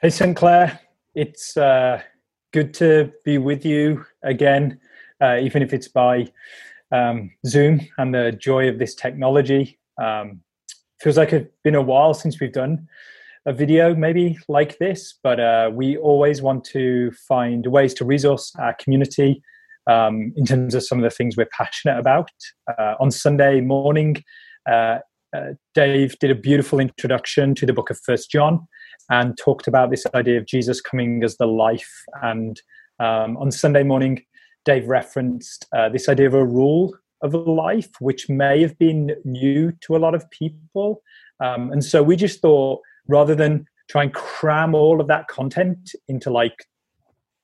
Hey, St. Clair. It's uh, good to be with you again, uh, even if it's by um, Zoom and the joy of this technology. Um, feels like it's been a while since we've done a video maybe like this, but uh, we always want to find ways to resource our community um, in terms of some of the things we're passionate about. Uh, on Sunday morning, uh, Dave did a beautiful introduction to the book of First John and talked about this idea of Jesus coming as the life. And um, on Sunday morning, Dave referenced uh, this idea of a rule of life, which may have been new to a lot of people. Um, and so we just thought rather than try and cram all of that content into like,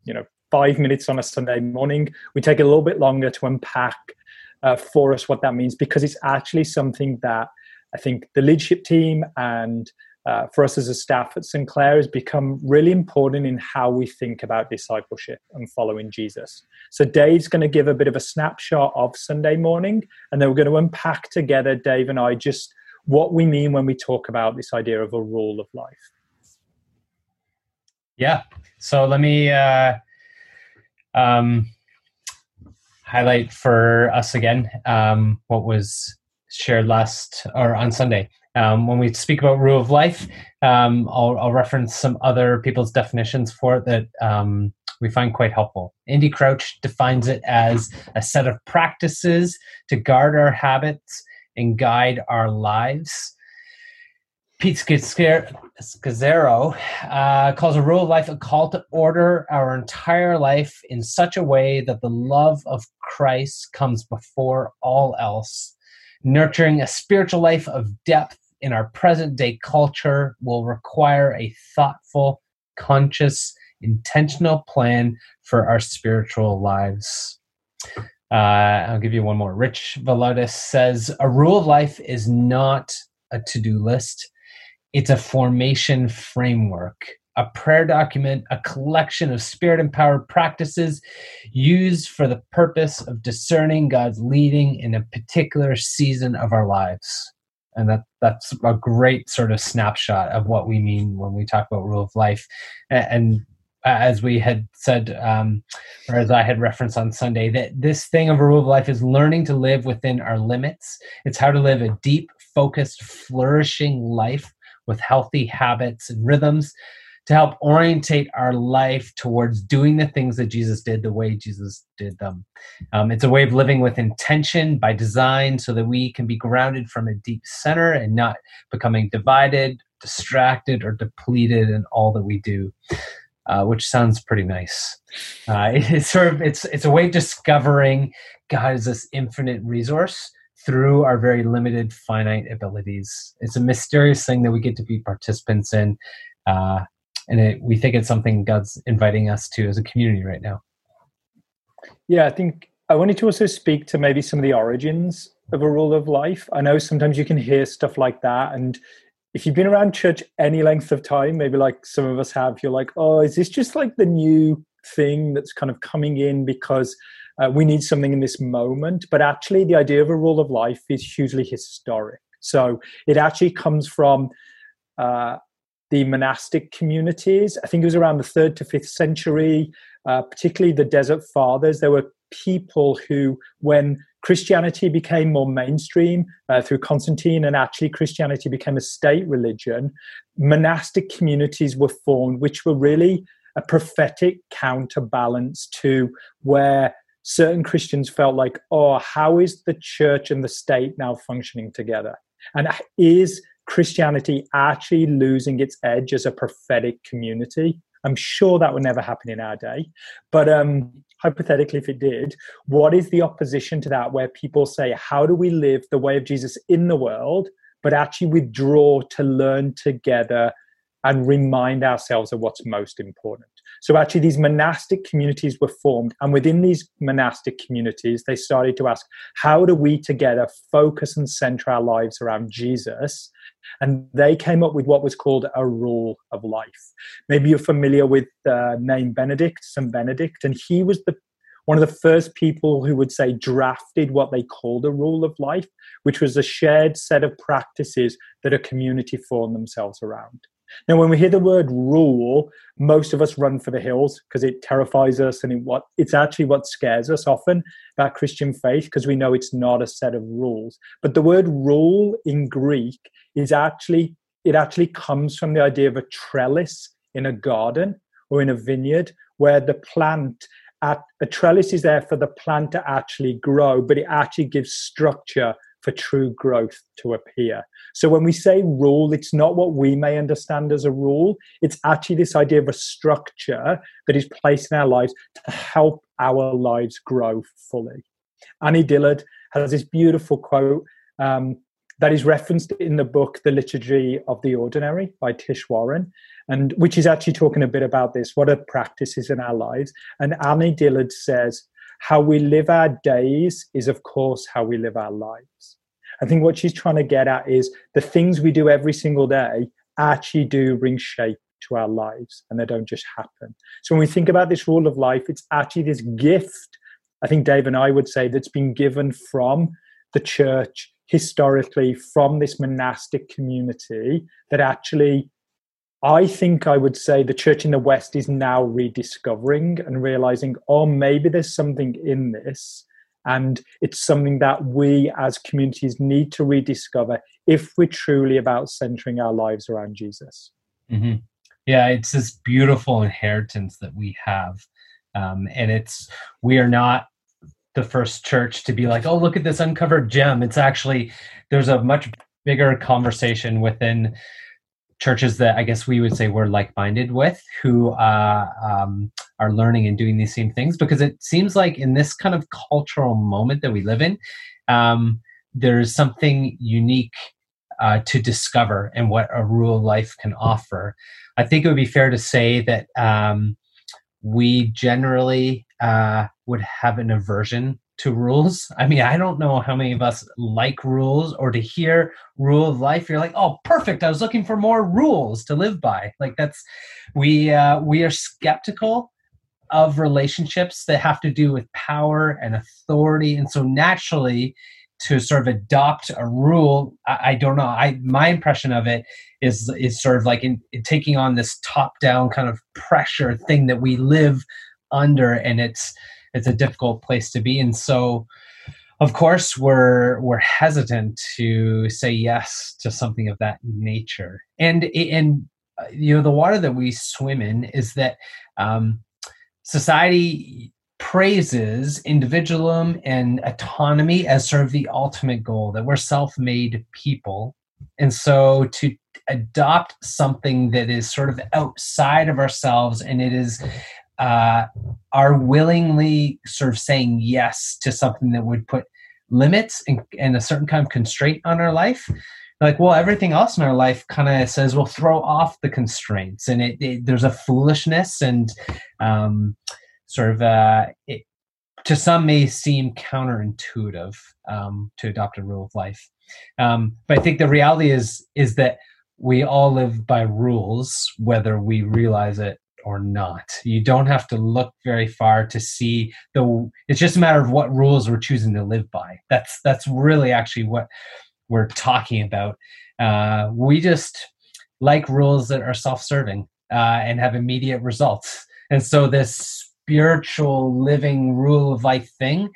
you know, five minutes on a Sunday morning, we take a little bit longer to unpack uh, for us what that means because it's actually something that I think the leadership team and uh, for us as a staff at St. Clair has become really important in how we think about discipleship and following Jesus. So, Dave's going to give a bit of a snapshot of Sunday morning, and then we're going to unpack together, Dave and I, just what we mean when we talk about this idea of a rule of life. Yeah. So, let me uh, um, highlight for us again um, what was shared last or on Sunday. Um, when we speak about rule of life, um, I'll, I'll, reference some other people's definitions for it that um, we find quite helpful. Andy Crouch defines it as a set of practices to guard our habits and guide our lives. Pete Scazzero uh, calls a rule of life a call to order our entire life in such a way that the love of Christ comes before all else. Nurturing a spiritual life of depth in our present day culture will require a thoughtful, conscious, intentional plan for our spiritual lives. Uh, I'll give you one more. Rich Villodas says a rule of life is not a to do list, it's a formation framework, a prayer document, a collection of spirit empowered practices used for the purpose of discerning God's leading in a particular season of our lives. And that that's a great sort of snapshot of what we mean when we talk about rule of life. And, as we had said um, or as i had referenced on sunday that this thing of a rule of life is learning to live within our limits. It's how to live a deep focused flourishing life with healthy habits and rhythms to help orientate our life towards doing the things that Jesus did the way Jesus did them. Um, it's a way of living with intention by design so that we can be grounded from a deep center and not becoming divided, distracted, or depleted in all that we do. Uh, which sounds pretty nice. Uh, it's sort of it's it's a way of discovering God is this infinite resource through our very limited finite abilities. It's a mysterious thing that we get to be participants in, uh, and it, we think it's something God's inviting us to as a community right now. Yeah, I think I wanted to also speak to maybe some of the origins of a rule of life. I know sometimes you can hear stuff like that, and if you've been around church any length of time, maybe like some of us have, you're like, oh, is this just like the new thing that's kind of coming in because uh, we need something in this moment? But actually, the idea of a rule of life is hugely historic. So it actually comes from uh, the monastic communities. I think it was around the third to fifth century, uh, particularly the Desert Fathers. There were people who, when Christianity became more mainstream uh, through Constantine, and actually Christianity became a state religion, monastic communities were formed, which were really a prophetic counterbalance to where certain Christians felt like, oh, how is the church and the state now functioning together? And is Christianity actually losing its edge as a prophetic community. I'm sure that would never happen in our day. But um, hypothetically, if it did, what is the opposition to that where people say, how do we live the way of Jesus in the world, but actually withdraw to learn together and remind ourselves of what's most important? So, actually, these monastic communities were formed. And within these monastic communities, they started to ask, how do we together focus and center our lives around Jesus? And they came up with what was called a rule of life. Maybe you're familiar with the name Benedict, St. Benedict, and he was the one of the first people who would say drafted what they called a rule of life, which was a shared set of practices that a community formed themselves around. Now, when we hear the word rule, most of us run for the hills because it terrifies us, and it what it's actually what scares us often about Christian faith because we know it's not a set of rules. But the word rule in Greek is actually it actually comes from the idea of a trellis in a garden or in a vineyard where the plant at a trellis is there for the plant to actually grow, but it actually gives structure for true growth to appear. So when we say rule, it's not what we may understand as a rule. It's actually this idea of a structure that is placed in our lives to help our lives grow fully. Annie Dillard has this beautiful quote um, that is referenced in the book The Liturgy of the Ordinary by Tish Warren, and which is actually talking a bit about this, what are practices in our lives. And Annie Dillard says, how we live our days is, of course, how we live our lives. I think what she's trying to get at is the things we do every single day actually do bring shape to our lives and they don't just happen. So when we think about this rule of life, it's actually this gift, I think Dave and I would say, that's been given from the church historically, from this monastic community that actually I think I would say the church in the West is now rediscovering and realizing, oh, maybe there's something in this. And it's something that we as communities need to rediscover if we're truly about centering our lives around Jesus. Mm-hmm. Yeah, it's this beautiful inheritance that we have. Um, and it's, we are not the first church to be like, oh, look at this uncovered gem. It's actually, there's a much bigger conversation within churches that I guess we would say we're like-minded with, who uh, um, are learning and doing these same things. Because it seems like in this kind of cultural moment that we live in, um, there's something unique uh, to discover and what a rural life can offer. I think it would be fair to say that um, we generally uh, would have an aversion to rules. I mean, I don't know how many of us like rules or to hear rule of life. You're like, oh, perfect. I was looking for more rules to live by. Like that's we uh, we are skeptical of relationships that have to do with power and authority, and so naturally to sort of adopt a rule I, I, don't know i my impression of it is is sort of like in, in taking on this top down kind of pressure thing that we live under and it's it's a difficult place to be. And so of course we're we're hesitant to say yes to something of that nature. And and you know the water that we swim in is that um, society praises individualism and autonomy as sort of the ultimate goal that we're self-made people. And so to adopt something that is sort of outside of ourselves and it is uh, are willingly sort of saying yes to something that would put limits and, and a certain kind of constraint on our life. Like well everything else in our life kind of says we'll throw off the constraints. And it, it there's a foolishness and um, sort of uh, it, to some may seem counterintuitive um, to adopt a rule of life. Um, but i think the reality is is that we all live by rules whether we realize it or not. You don't have to look very far to see the. It's just a matter of what rules we're choosing to live by. That's that's really actually what we're talking about. Uh, we just like rules that are self-serving uh, and have immediate results. And so this spiritual living rule of life thing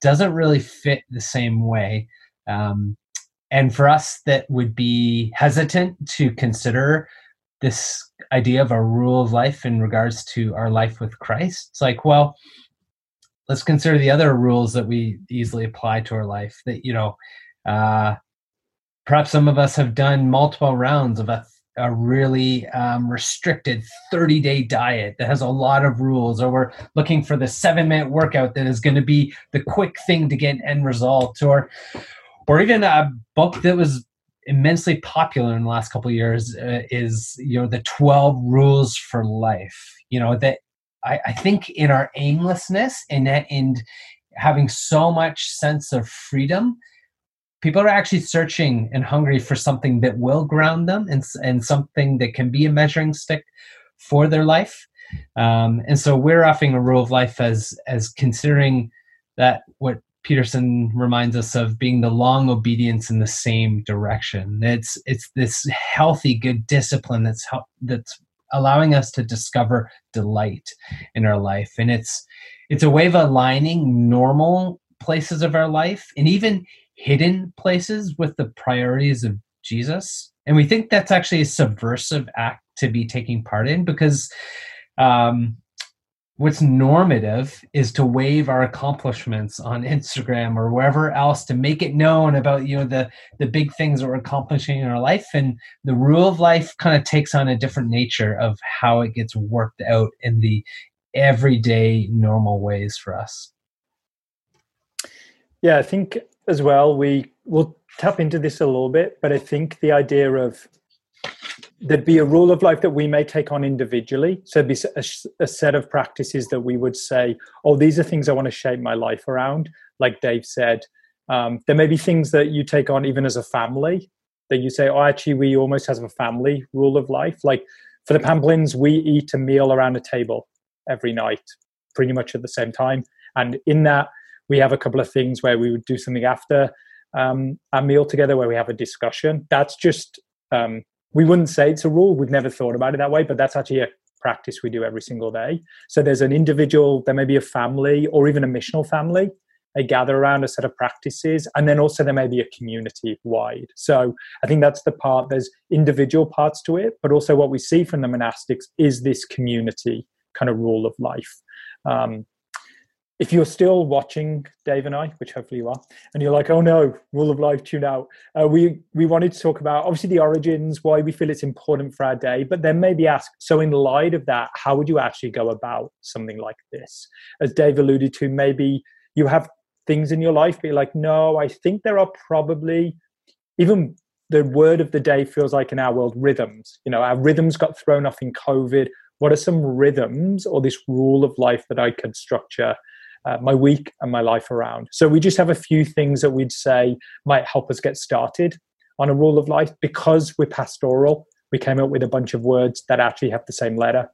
doesn't really fit the same way. Um, and for us that would be hesitant to consider this idea of a rule of life in regards to our life with Christ. It's like, well, let's consider the other rules that we easily apply to our life. That you know, uh, perhaps some of us have done multiple rounds of a, a really um, restricted 30 day diet that has a lot of rules, or we're looking for the seven minute workout that is going to be the quick thing to get end result, or or even a book that was immensely popular in the last couple of years uh, is you know the 12 rules for life. You know that I, I think in our aimlessness and that in having so much sense of freedom people are actually searching and hungry for something that will ground them and, and something that can be a measuring stick for their life. Um, and so we're offering a rule of life as as considering that what Peterson reminds us of being the long obedience in the same direction. It's it's this healthy, good discipline that's that's allowing us to discover delight in our life, and it's it's a way of aligning normal places of our life and even hidden places with the priorities of Jesus. And we think that's actually a subversive act to be taking part in because um, what's normative is to wave our accomplishments on Instagram or wherever else to make it known about you know the the big things that we're accomplishing in our life and the rule of life kind of takes on a different nature of how it gets worked out in the everyday normal ways for us. Yeah, I think as well we will tap into this a little bit, but I think the idea of there'd be a rule of life that we may take on individually. So there'd be a, a, set of practices that we would say, oh, these are things I want to shape my life around. Like Dave said, um, there may be things that you take on even as a family that you say, oh, actually, we almost have a family rule of life. Like for the Pamplins, we eat a meal around a table every night, pretty much at the same time. And in that, we have a couple of things where we would do something after um, our meal together where we have a discussion. That's just um, we wouldn't say it's a rule. We've never thought about it that way, but that's actually a practice we do every single day. So there's an individual, there may be a family or even a missional family. They gather around a set of practices, and then also there may be a community wide. So I think that's the part. There's individual parts to it, but also what we see from the monastics is this community kind of rule of life. Um, if you're still watching Dave and I, which hopefully you are, and you're like, "Oh no, rule of life, tune out," uh, we we wanted to talk about obviously the origins, why we feel it's important for our day, but then maybe ask. So, in light of that, how would you actually go about something like this? As Dave alluded to, maybe you have things in your life, but you're like, "No, I think there are probably even." The word of the day feels like in our world rhythms. You know, our rhythms got thrown off in COVID. What are some rhythms or this rule of life that I could structure uh, my week and my life around. So we just have a few things that we'd say might help us get started on a rule of life because we're pastoral. We came up with a bunch of words that actually have the same letter.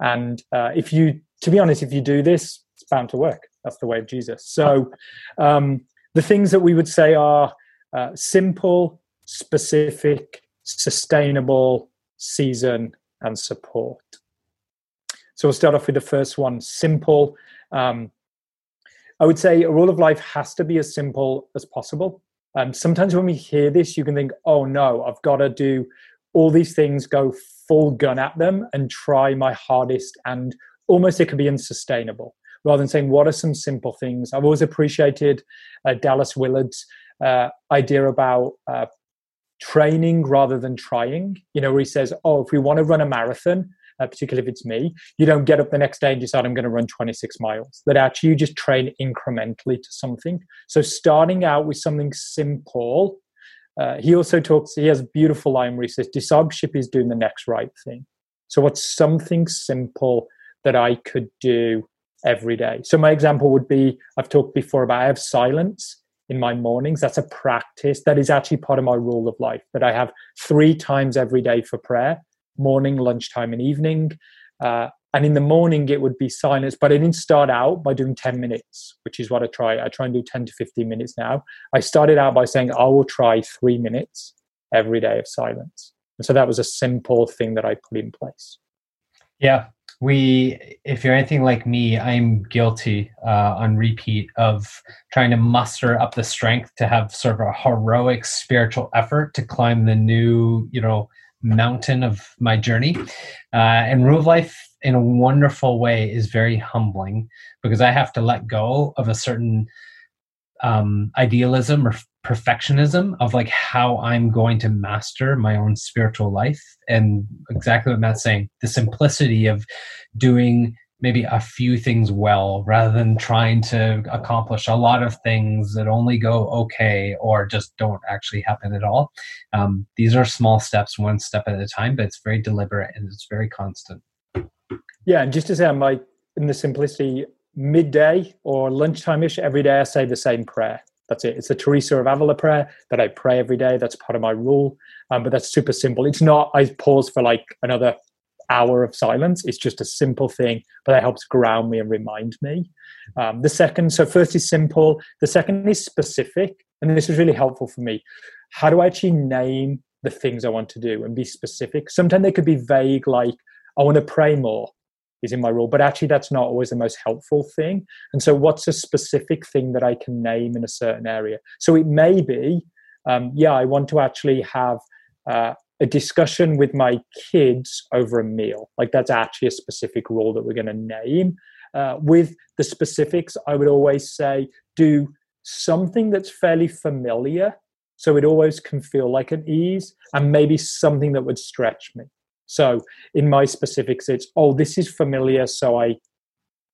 And uh, if you, to be honest, if you do this, it's bound to work. That's the way of Jesus. So um, the things that we would say are uh, simple, specific, sustainable, season, and support. So we'll start off with the first one simple. Um, I would say a rule of life has to be as simple as possible. Um, sometimes when we hear this, you can think, oh no, I've got to do all these things, go full gun at them and try my hardest. And almost it could be unsustainable rather than saying, what are some simple things? I've always appreciated uh, Dallas Willard's uh, idea about uh, training rather than trying. You know, where he says, oh, if we want to run a marathon, uh, particularly if it's me, you don't get up the next day and decide I'm going to run 26 miles. That actually you just train incrementally to something. So starting out with something simple. Uh, he also talks. He has a beautiful line where he says, "Discipleship is doing the next right thing." So what's something simple that I could do every day? So my example would be I've talked before about I have silence in my mornings. That's a practice that is actually part of my rule of life that I have three times every day for prayer morning, lunchtime, and evening. Uh, and in the morning, it would be silence. But I didn't start out by doing 10 minutes, which is what I try. I try and do 10 to 15 minutes now. I started out by saying, I will try three minutes every day of silence. And so that was a simple thing that I put in place. Yeah. We, if you're anything like me, I'm guilty uh, on repeat of trying to muster up the strength to have sort of a heroic spiritual effort to climb the new, you know, mountain of my journey. Uh, and Rule of Life, in a wonderful way, is very humbling because I have to let go of a certain um, idealism or perfectionism of like how I'm going to master my own spiritual life. And exactly what Matt's saying the simplicity of doing maybe a few things well rather than trying to accomplish a lot of things that only go okay or just don't actually happen at all. Um, these are small steps, one step at a time, but it's very deliberate and it's very constant. Yeah, and just to say, I'm like in the simplicity, midday or lunchtime ish, every day I say the same prayer. That's it. It's the Teresa of Avila prayer that I pray every day. That's part of my rule. Um, but that's super simple. It's not, I pause for like another hour of silence. It's just a simple thing, but it helps ground me and remind me. Um, the second, so first is simple. The second is specific, and this is really helpful for me. How do I actually name the things I want to do and be specific? Sometimes they could be vague, like I want to pray more is in my rule, but actually that's not always the most helpful thing. And so, what's a specific thing that I can name in a certain area? So it may be, um, yeah, I want to actually have. Uh, a discussion with my kids over a meal. Like that's actually a specific rule that we're going to name. Uh, with the specifics, I would always say do something that's fairly familiar so it always can feel like an ease and maybe something that would stretch me. So in my specifics, it's, oh, this is familiar. So I,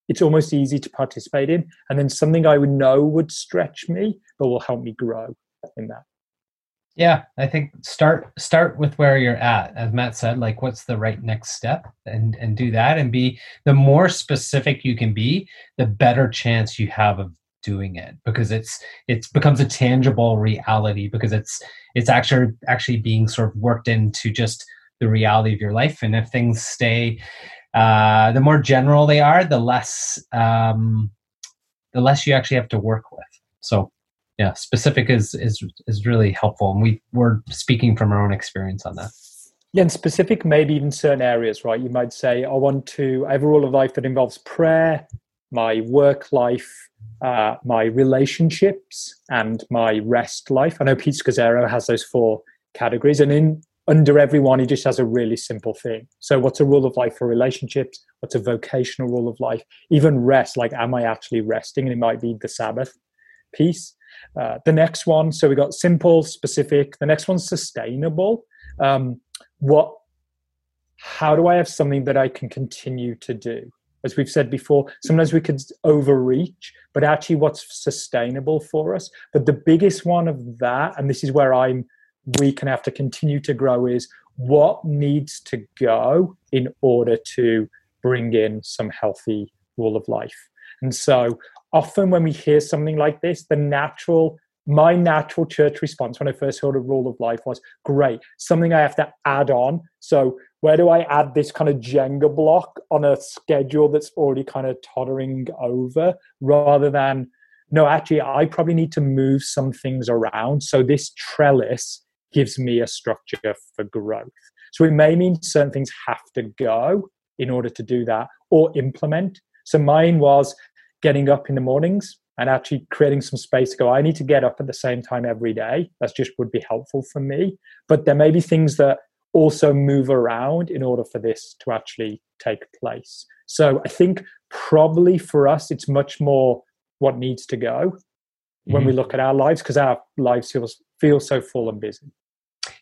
it's almost easy to participate in. And then something I would know would stretch me, but will help me grow in that. Yeah, I think start start with where you're at. As Matt said, like what's the right next step? And and do that and be the more specific you can be, the better chance you have of doing it because it's it becomes a tangible reality because it's it's actually actually being sort of worked into just the reality of your life. And if things stay uh the more general they are the less um the less you actually have to work with. So yeah specific is is is really helpful and we we're speaking from our own experience on that. Yeah and specific maybe even certain areas right? You might say i want to i have a rule of life that involves prayer my work life uh, my relationships and my rest life. I know pete scazzero has those four categories and in under everyone he just has a really simple thing. So what's a rule of life for relationships? What's a vocational rule of life? Even rest like am i actually resting? And it might be the sabbath piece uh, the next one, so we got simple, specific. The next one's sustainable. Um, what? How do I have something that I can continue to do? As we've said before, sometimes we could overreach, but actually, what's sustainable for us? But the biggest one of that, and this is where I'm we can have to continue to grow, is what needs to go in order to bring in some healthy rule of life. And so often when we hear something like this, the natural, my natural church response when I first heard a rule of life was great, something I have to add on. So where do I add this kind of Jenga block on a schedule that's already kind of tottering over rather than, no, actually, I probably need to move some things around. So this trellis gives me a structure for growth. So it may mean certain things have to go in order to do that or implement. So mine was getting up in the mornings and actually creating some space to go i need to get up at the same time every day that just would be helpful for me but there may be things that also move around in order for this to actually take place so i think probably for us it's much more what needs to go mm-hmm. when we mm-hmm. look at our lives because our lives feel, feel so full and busy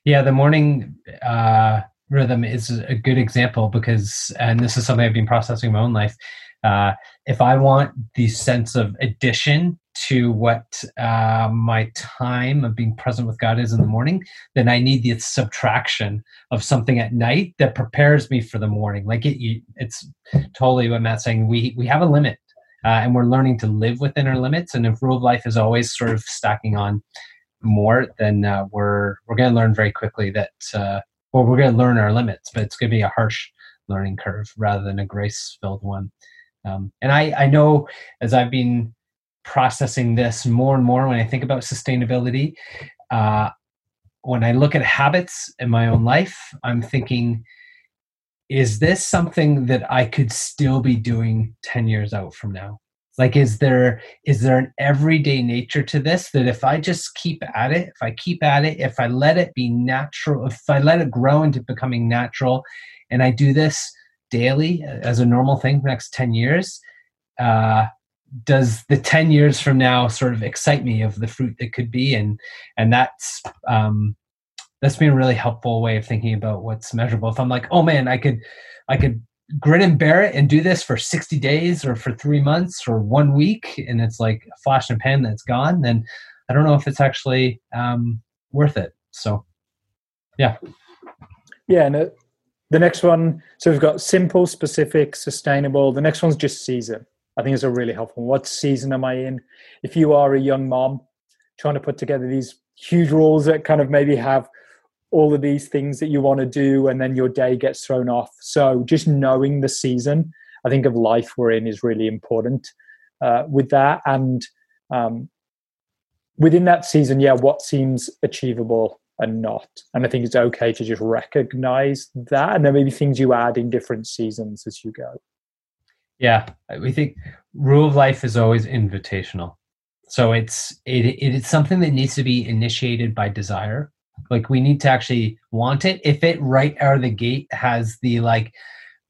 yeah the morning uh, rhythm is a good example because and this is something i've been processing in my own life uh, if I want the sense of addition to what uh, my time of being present with God is in the morning, then I need the subtraction of something at night that prepares me for the morning. Like it, it's totally what Matt's saying. We we have a limit, uh, and we're learning to live within our limits. And if rule of life is always sort of stacking on more, then uh, we're we're going to learn very quickly that uh, well, we're going to learn our limits, but it's going to be a harsh learning curve rather than a grace filled one. Um, and I, I know as I've been processing this more and more when I think about sustainability, uh, when I look at habits in my own life, I'm thinking, is this something that I could still be doing 10 years out from now? Like, is there is there an everyday nature to this that if I just keep at it, if I keep at it, if I let it be natural, if I let it grow into becoming natural, and I do this daily as a normal thing for the next 10 years uh, does the 10 years from now sort of excite me of the fruit that could be? And and that's um that's been a really helpful way of thinking about what's measurable. If i'm like oh man i could i could grin and bear it and do this for 60 days or for three months or one week and it's like a flash in a pan that's gone then i don't know if it's actually um worth it. So yeah. Yeah and it, the next one, so we've got simple, specific, sustainable. The next one's just season. I think it's a really helpful. one. What season am I in? If you are a young mom trying to put together these huge rules that kind of maybe have all of these things that you want to do and then your day gets thrown off so just knowing the season i think of life we're in is really important uh, with that and um, within that season yeah what seems achievable and not. And i think it's okay to just recognize that. And there may be things you add in different seasons as you go. Yeah we think rule of life is always invitational. So it's it, it's something that needs to be initiated by desire. Like we need to actually want it. If it right out of the gate has the like,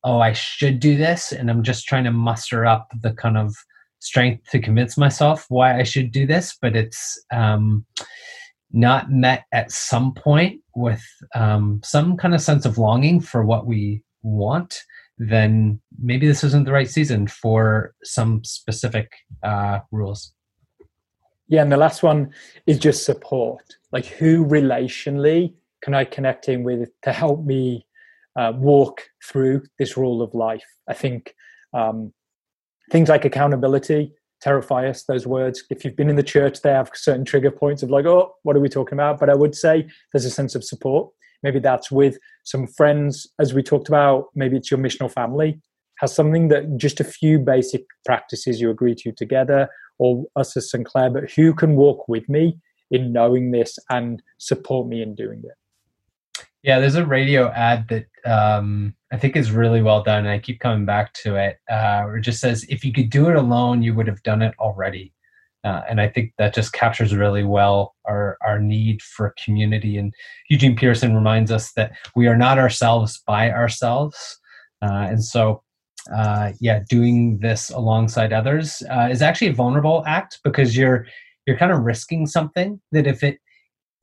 oh, I should do this, and I'm just trying to muster up the kind of strength to convince myself why I should do this, but it's um, not met at some point with um, some kind of sense of longing for what we want, then maybe this isn't the right season for some specific uh, rules. Yeah, and the last one is just support. Like, who relationally can I connect in with to help me uh, walk through this rule of life? I think um, things like accountability terrify us. Those words, if you've been in the church, they have certain trigger points of like, oh, what are we talking about? But I would say there's a sense of support. Maybe that's with some friends, as we talked about. Maybe it's your missional family has something that just a few basic practices you agree to together or us as St. Clair, but who can walk with me in knowing this and support me in doing it? Yeah, there's a radio ad that um, I think is really well done. And I keep coming back to it. Uh, it just says, if you could do it alone, you would have done it already. Uh, and I think that just captures really well our, our need for community. And Eugene Peterson reminds us that we are not ourselves by ourselves. Uh, and so uh, yeah, doing this alongside others uh, is actually a vulnerable act because you're you're kind of risking something that if it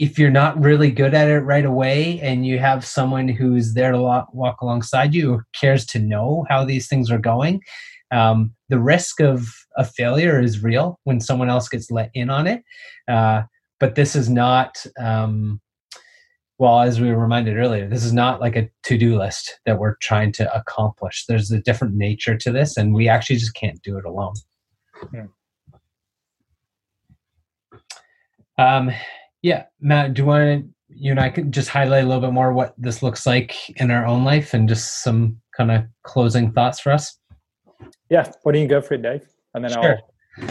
if you're not really good at it right away and you have someone who's there to walk alongside you who cares to know how these things are going um, the risk of a failure is real when someone else gets let in on it uh, but this is not um, well, as we were reminded earlier, this is not like a to do list that we're trying to accomplish. There's a different nature to this, and we actually just can't do it alone. Yeah. Um, yeah, Matt, do you want to, you and I could just highlight a little bit more what this looks like in our own life and just some kind of closing thoughts for us? Yeah, why don't you go for it, Dave? And then sure. I'll.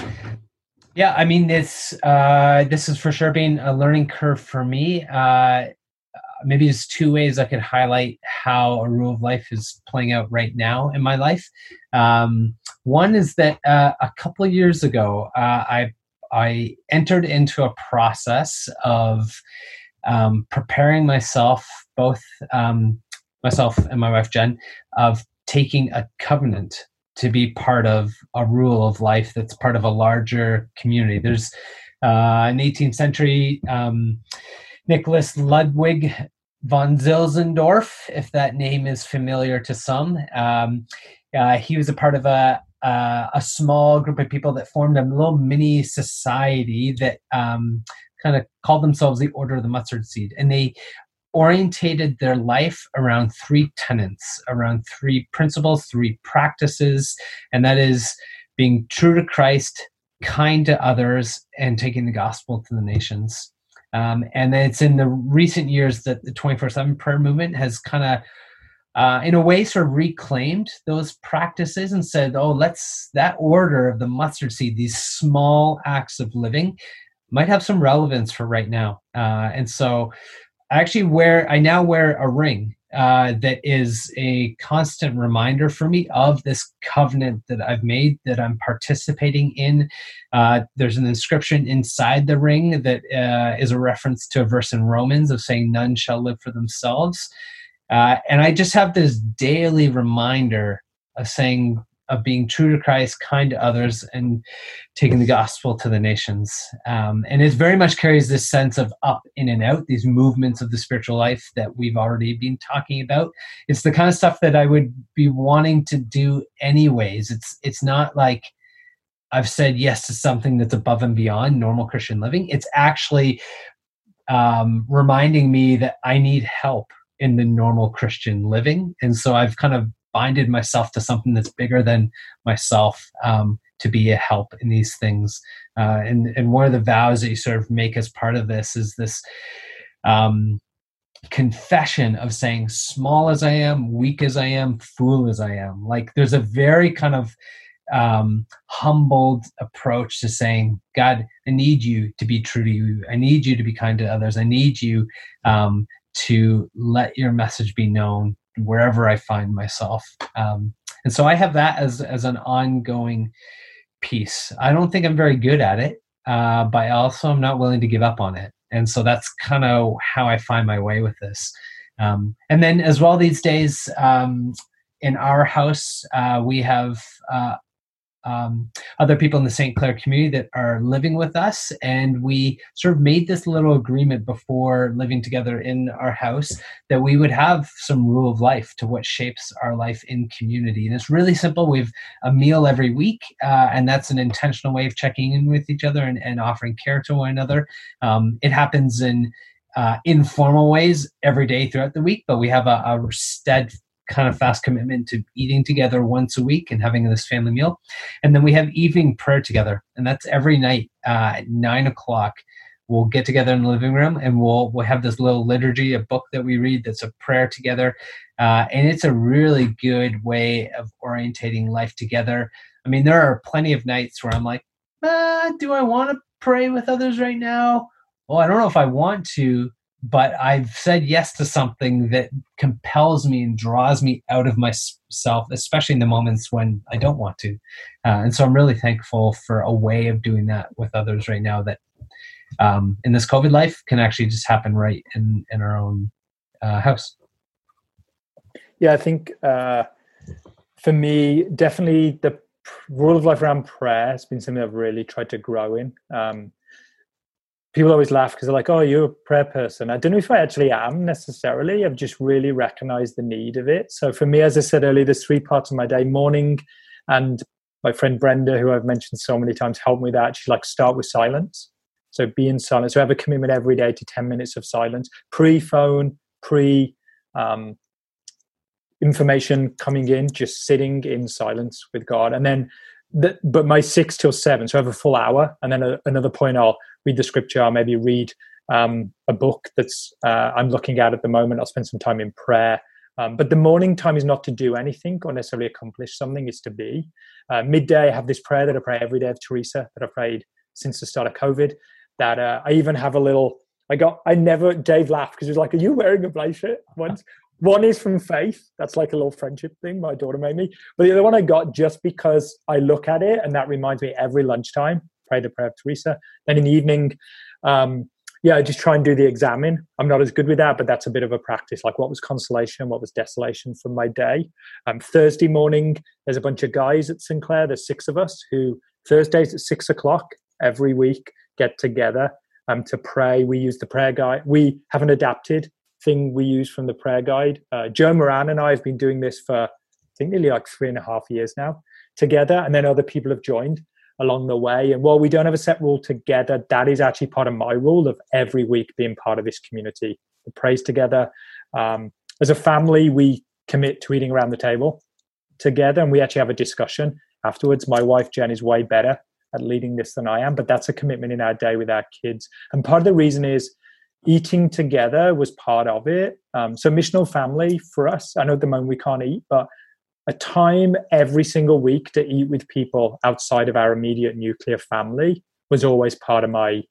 Yeah, I mean, this uh, this is for sure being a learning curve for me. Uh, maybe there's two ways I could highlight how a rule of life is playing out right now in my life. Um, one is that uh, a couple of years ago, uh, I I entered into a process of um, preparing myself, both um, myself and my wife Jen, of taking a covenant to be part of a rule of life that's part of a larger community. There's uh, an 18th century um, Nicholas Ludwig von Zinzendorf, if that name is familiar to some. Um, uh, he was a part of a, uh, a small group of people that formed a little mini society that um, kind of called themselves the Order of the Mustard Seed. And they orientated their life around three tenets, around three principles, three practices, and that is being true to Christ, kind to others, and taking the gospel to the nations. Um, and it's in the recent years that the 24 7 prayer movement has kind of, uh, in a way, sort of reclaimed those practices and said, oh, let's, that order of the mustard seed, these small acts of living, might have some relevance for right now. Uh, and so I actually wear, I now wear a ring uh, that is a constant reminder for me of this covenant that I've made that I'm participating in. Uh, there's an inscription inside the ring that uh, is a reference to a verse in Romans of saying, None shall live for themselves. Uh, and I just have this daily reminder of saying, of being true to Christ, kind to others, and taking the gospel to the nations. Um, and it very much carries this sense of up in and out, these movements of the spiritual life that we've already been talking about. It's the kind of stuff that I would be wanting to do anyways. It's it's not like I've said yes to something that's above and beyond normal Christian living. It's actually um, reminding me that I need help in the normal Christian living. And so I've kind of binded myself to something that's bigger than myself um, to be a help in these things. Uh, and and one of the vows that you sort of make as part of this is this um, confession of saying small as i am weak as i am fool as i am like there's a very kind of um, humbled approach to saying god i need you to be true to you i need you to be kind to others i need you um, to let your message be known wherever i find myself. Um, and so i have that as as an ongoing piece. I don't think i'm very good at it uh, but also i'm not willing to give up on it. And so that's kind of how i find my way with this. Um, and then as well these days um, in our house uh, we have uh, um, other people in the st clair community that are living with us. And we sort of made this little agreement before living together in our house that we would have some rule of life to what shapes our life in community. And it's really simple. We've a meal every week uh, and that's an intentional way of checking in with each other and, and offering care to one another. Um, it happens in uh, informal ways every day throughout the week, but we have a, a stead kind of fast commitment to eating together once a week and having this family meal. And then we have evening prayer together, and that's every night uh, at nine o'clock. We'll get together in the living room and we'll we'll have this little liturgy, a book that we read that's a prayer together, uh, and it's a really good way of orientating life together. I mean, there are plenty of nights where I'm like, ah, do I want to pray with others right now? well, I don't know if I want to, but I've said yes to something that compels me and draws me out of myself, especially in the moments when I don't want to. Uh, and so I'm really thankful for a way of doing that with others right now that um, in this COVID life can actually just happen right in, in our own uh, house. Yeah, I think uh, for me, definitely the rule of life around prayer has been something I've really tried to grow in. Um, people always laugh because they're like, "Oh, you're a prayer person." I don't know if I actually am necessarily. I've just really recognized the need of it. So for me, as I said earlier, there's three parts of my day: morning, and my friend Brenda, who I've mentioned so many times, helped me with that. She's like, start with silence. So be in silence. So have a commitment every day to 10 minutes of silence, pre phone, pre um, information coming in, just sitting in silence with God. And then, the, but my six till seven, so I have a full hour. And then a, another point, I'll read the scripture, I'll maybe read um, a book that's uh, I'm looking at at the moment. I'll spend some time in prayer. Um, but the morning time is not to do anything or necessarily accomplish something, it's to be. Uh, midday, I have this prayer that I pray every day of Teresa that I've prayed since the start of COVID. That uh, I even have a little, I got, I never, Dave laughed because he was like, Are you wearing a bracelet? Once. One is from Faith. That's like a little friendship thing my daughter made me. But the other one I got just because I look at it and that reminds me every lunchtime pray the prayer of Teresa. Then in the evening, um, yeah, I just try and do the examen. I'm not as good with that, but that's a bit of a practice. Like, what was consolation? What was desolation from my day? Um, Thursday morning, there's a bunch of guys at St. Clair. There's six of us who Thursdays at six o'clock every week get together um, to pray. We use the prayer guide. We haven't adapted thing we use from the prayer guide. Uh, Joe Moran and I have been doing this for I think nearly like three and a half years now together, and then other people have joined along the way. And while we don't have a set rule together, that is actually part of my rule of every week being part of this community. We praise together. Um, as a family, we commit to eating around the table together and we actually have a discussion afterwards. My wife, Jen, is way better at leading this than I am, but that's a commitment in our day with our kids. And part of the reason is eating together was part of it. Um, so, missional family for us, I know at the moment we can't eat, but a time every single week to eat with people outside of our immediate nuclear family was always part of my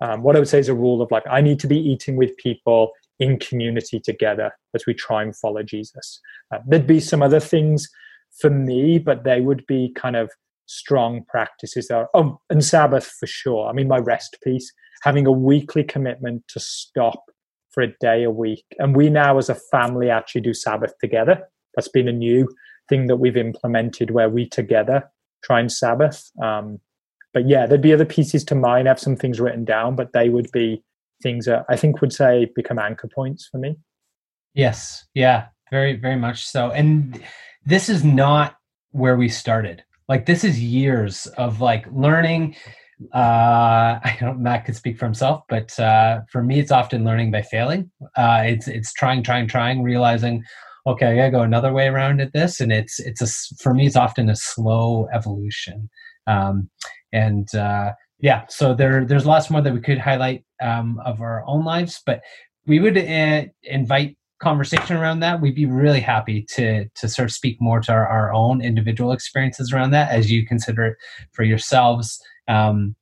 um, what I would say is a rule of like I need to be eating with people in community together as we try and follow Jesus. Uh, there'd be some other things for me, but they would be kind of strong practices there. Oh, and Sabbath for sure. I mean, my rest piece, having a weekly commitment to stop for a day a week. And we now as a family actually do Sabbath together. That's been a new thing that we've implemented where we together try and Sabbath. Um, but yeah, there'd be other pieces to mine. I have some things written down, but they would be things that I think would say become anchor points for me. Yes. Yeah. Very, very much so. And this is not where we started. Like this is years of like learning. Uh, I don't. Matt could speak for himself, but uh, for me, it's often learning by failing. Uh, it's it's trying, trying, trying, realizing, okay, I gotta go another way around at this, and it's it's a for me it's often a slow evolution, um, and uh, yeah, so there there's lots more that we could highlight um, of our own lives, but we would uh, invite conversation around that. We'd be really happy to to sort of speak more to our, our own individual experiences around that as you consider it for yourselves. Um,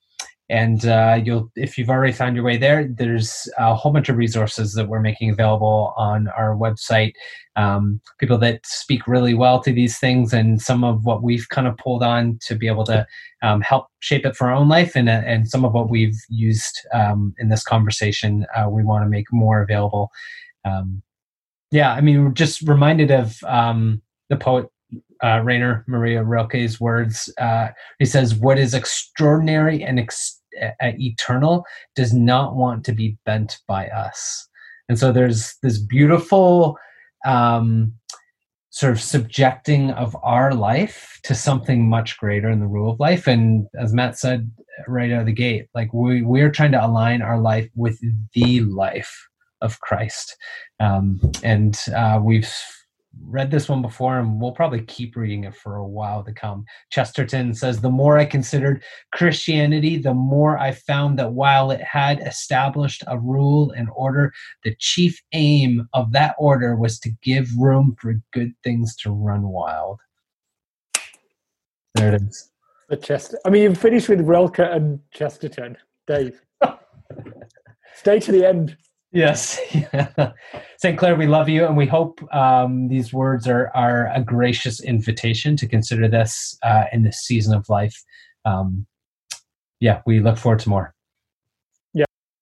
and uh, you'll if you've already found your way there there's a whole bunch of resources that we're making available on our website. Um, people that speak really well to these things and some of what we've kind of pulled on to be able to um, help shape it for our own life and, and some of what we've used um, in this conversation uh, we want to make more available. Um, yeah i mean we're just reminded of um, the poet uh, Rainer Maria Rilke's words. Uh, he says, "What is extraordinary and ex- uh, eternal does not want to be bent by us." And so there's this beautiful um, sort of subjecting of our life to something much greater in the rule of life. And as Matt said right out of the gate, like we we're trying to align our life with the life of Christ, um, and uh, we've read this one before and we'll probably keep reading it for a while to come. Chesterton says, The more I considered Christianity, the more I found that while it had established a rule and order, the chief aim of that order was to give room for good things to run wild. There it is. The Chester. I mean, you finished with Rilke and Chesterton, Dave. Stay to the end. Yes. St. Clair, we love you, and we hope um, these words are, are a gracious invitation to consider this uh, in this season of life. Um, yeah, we look forward to more.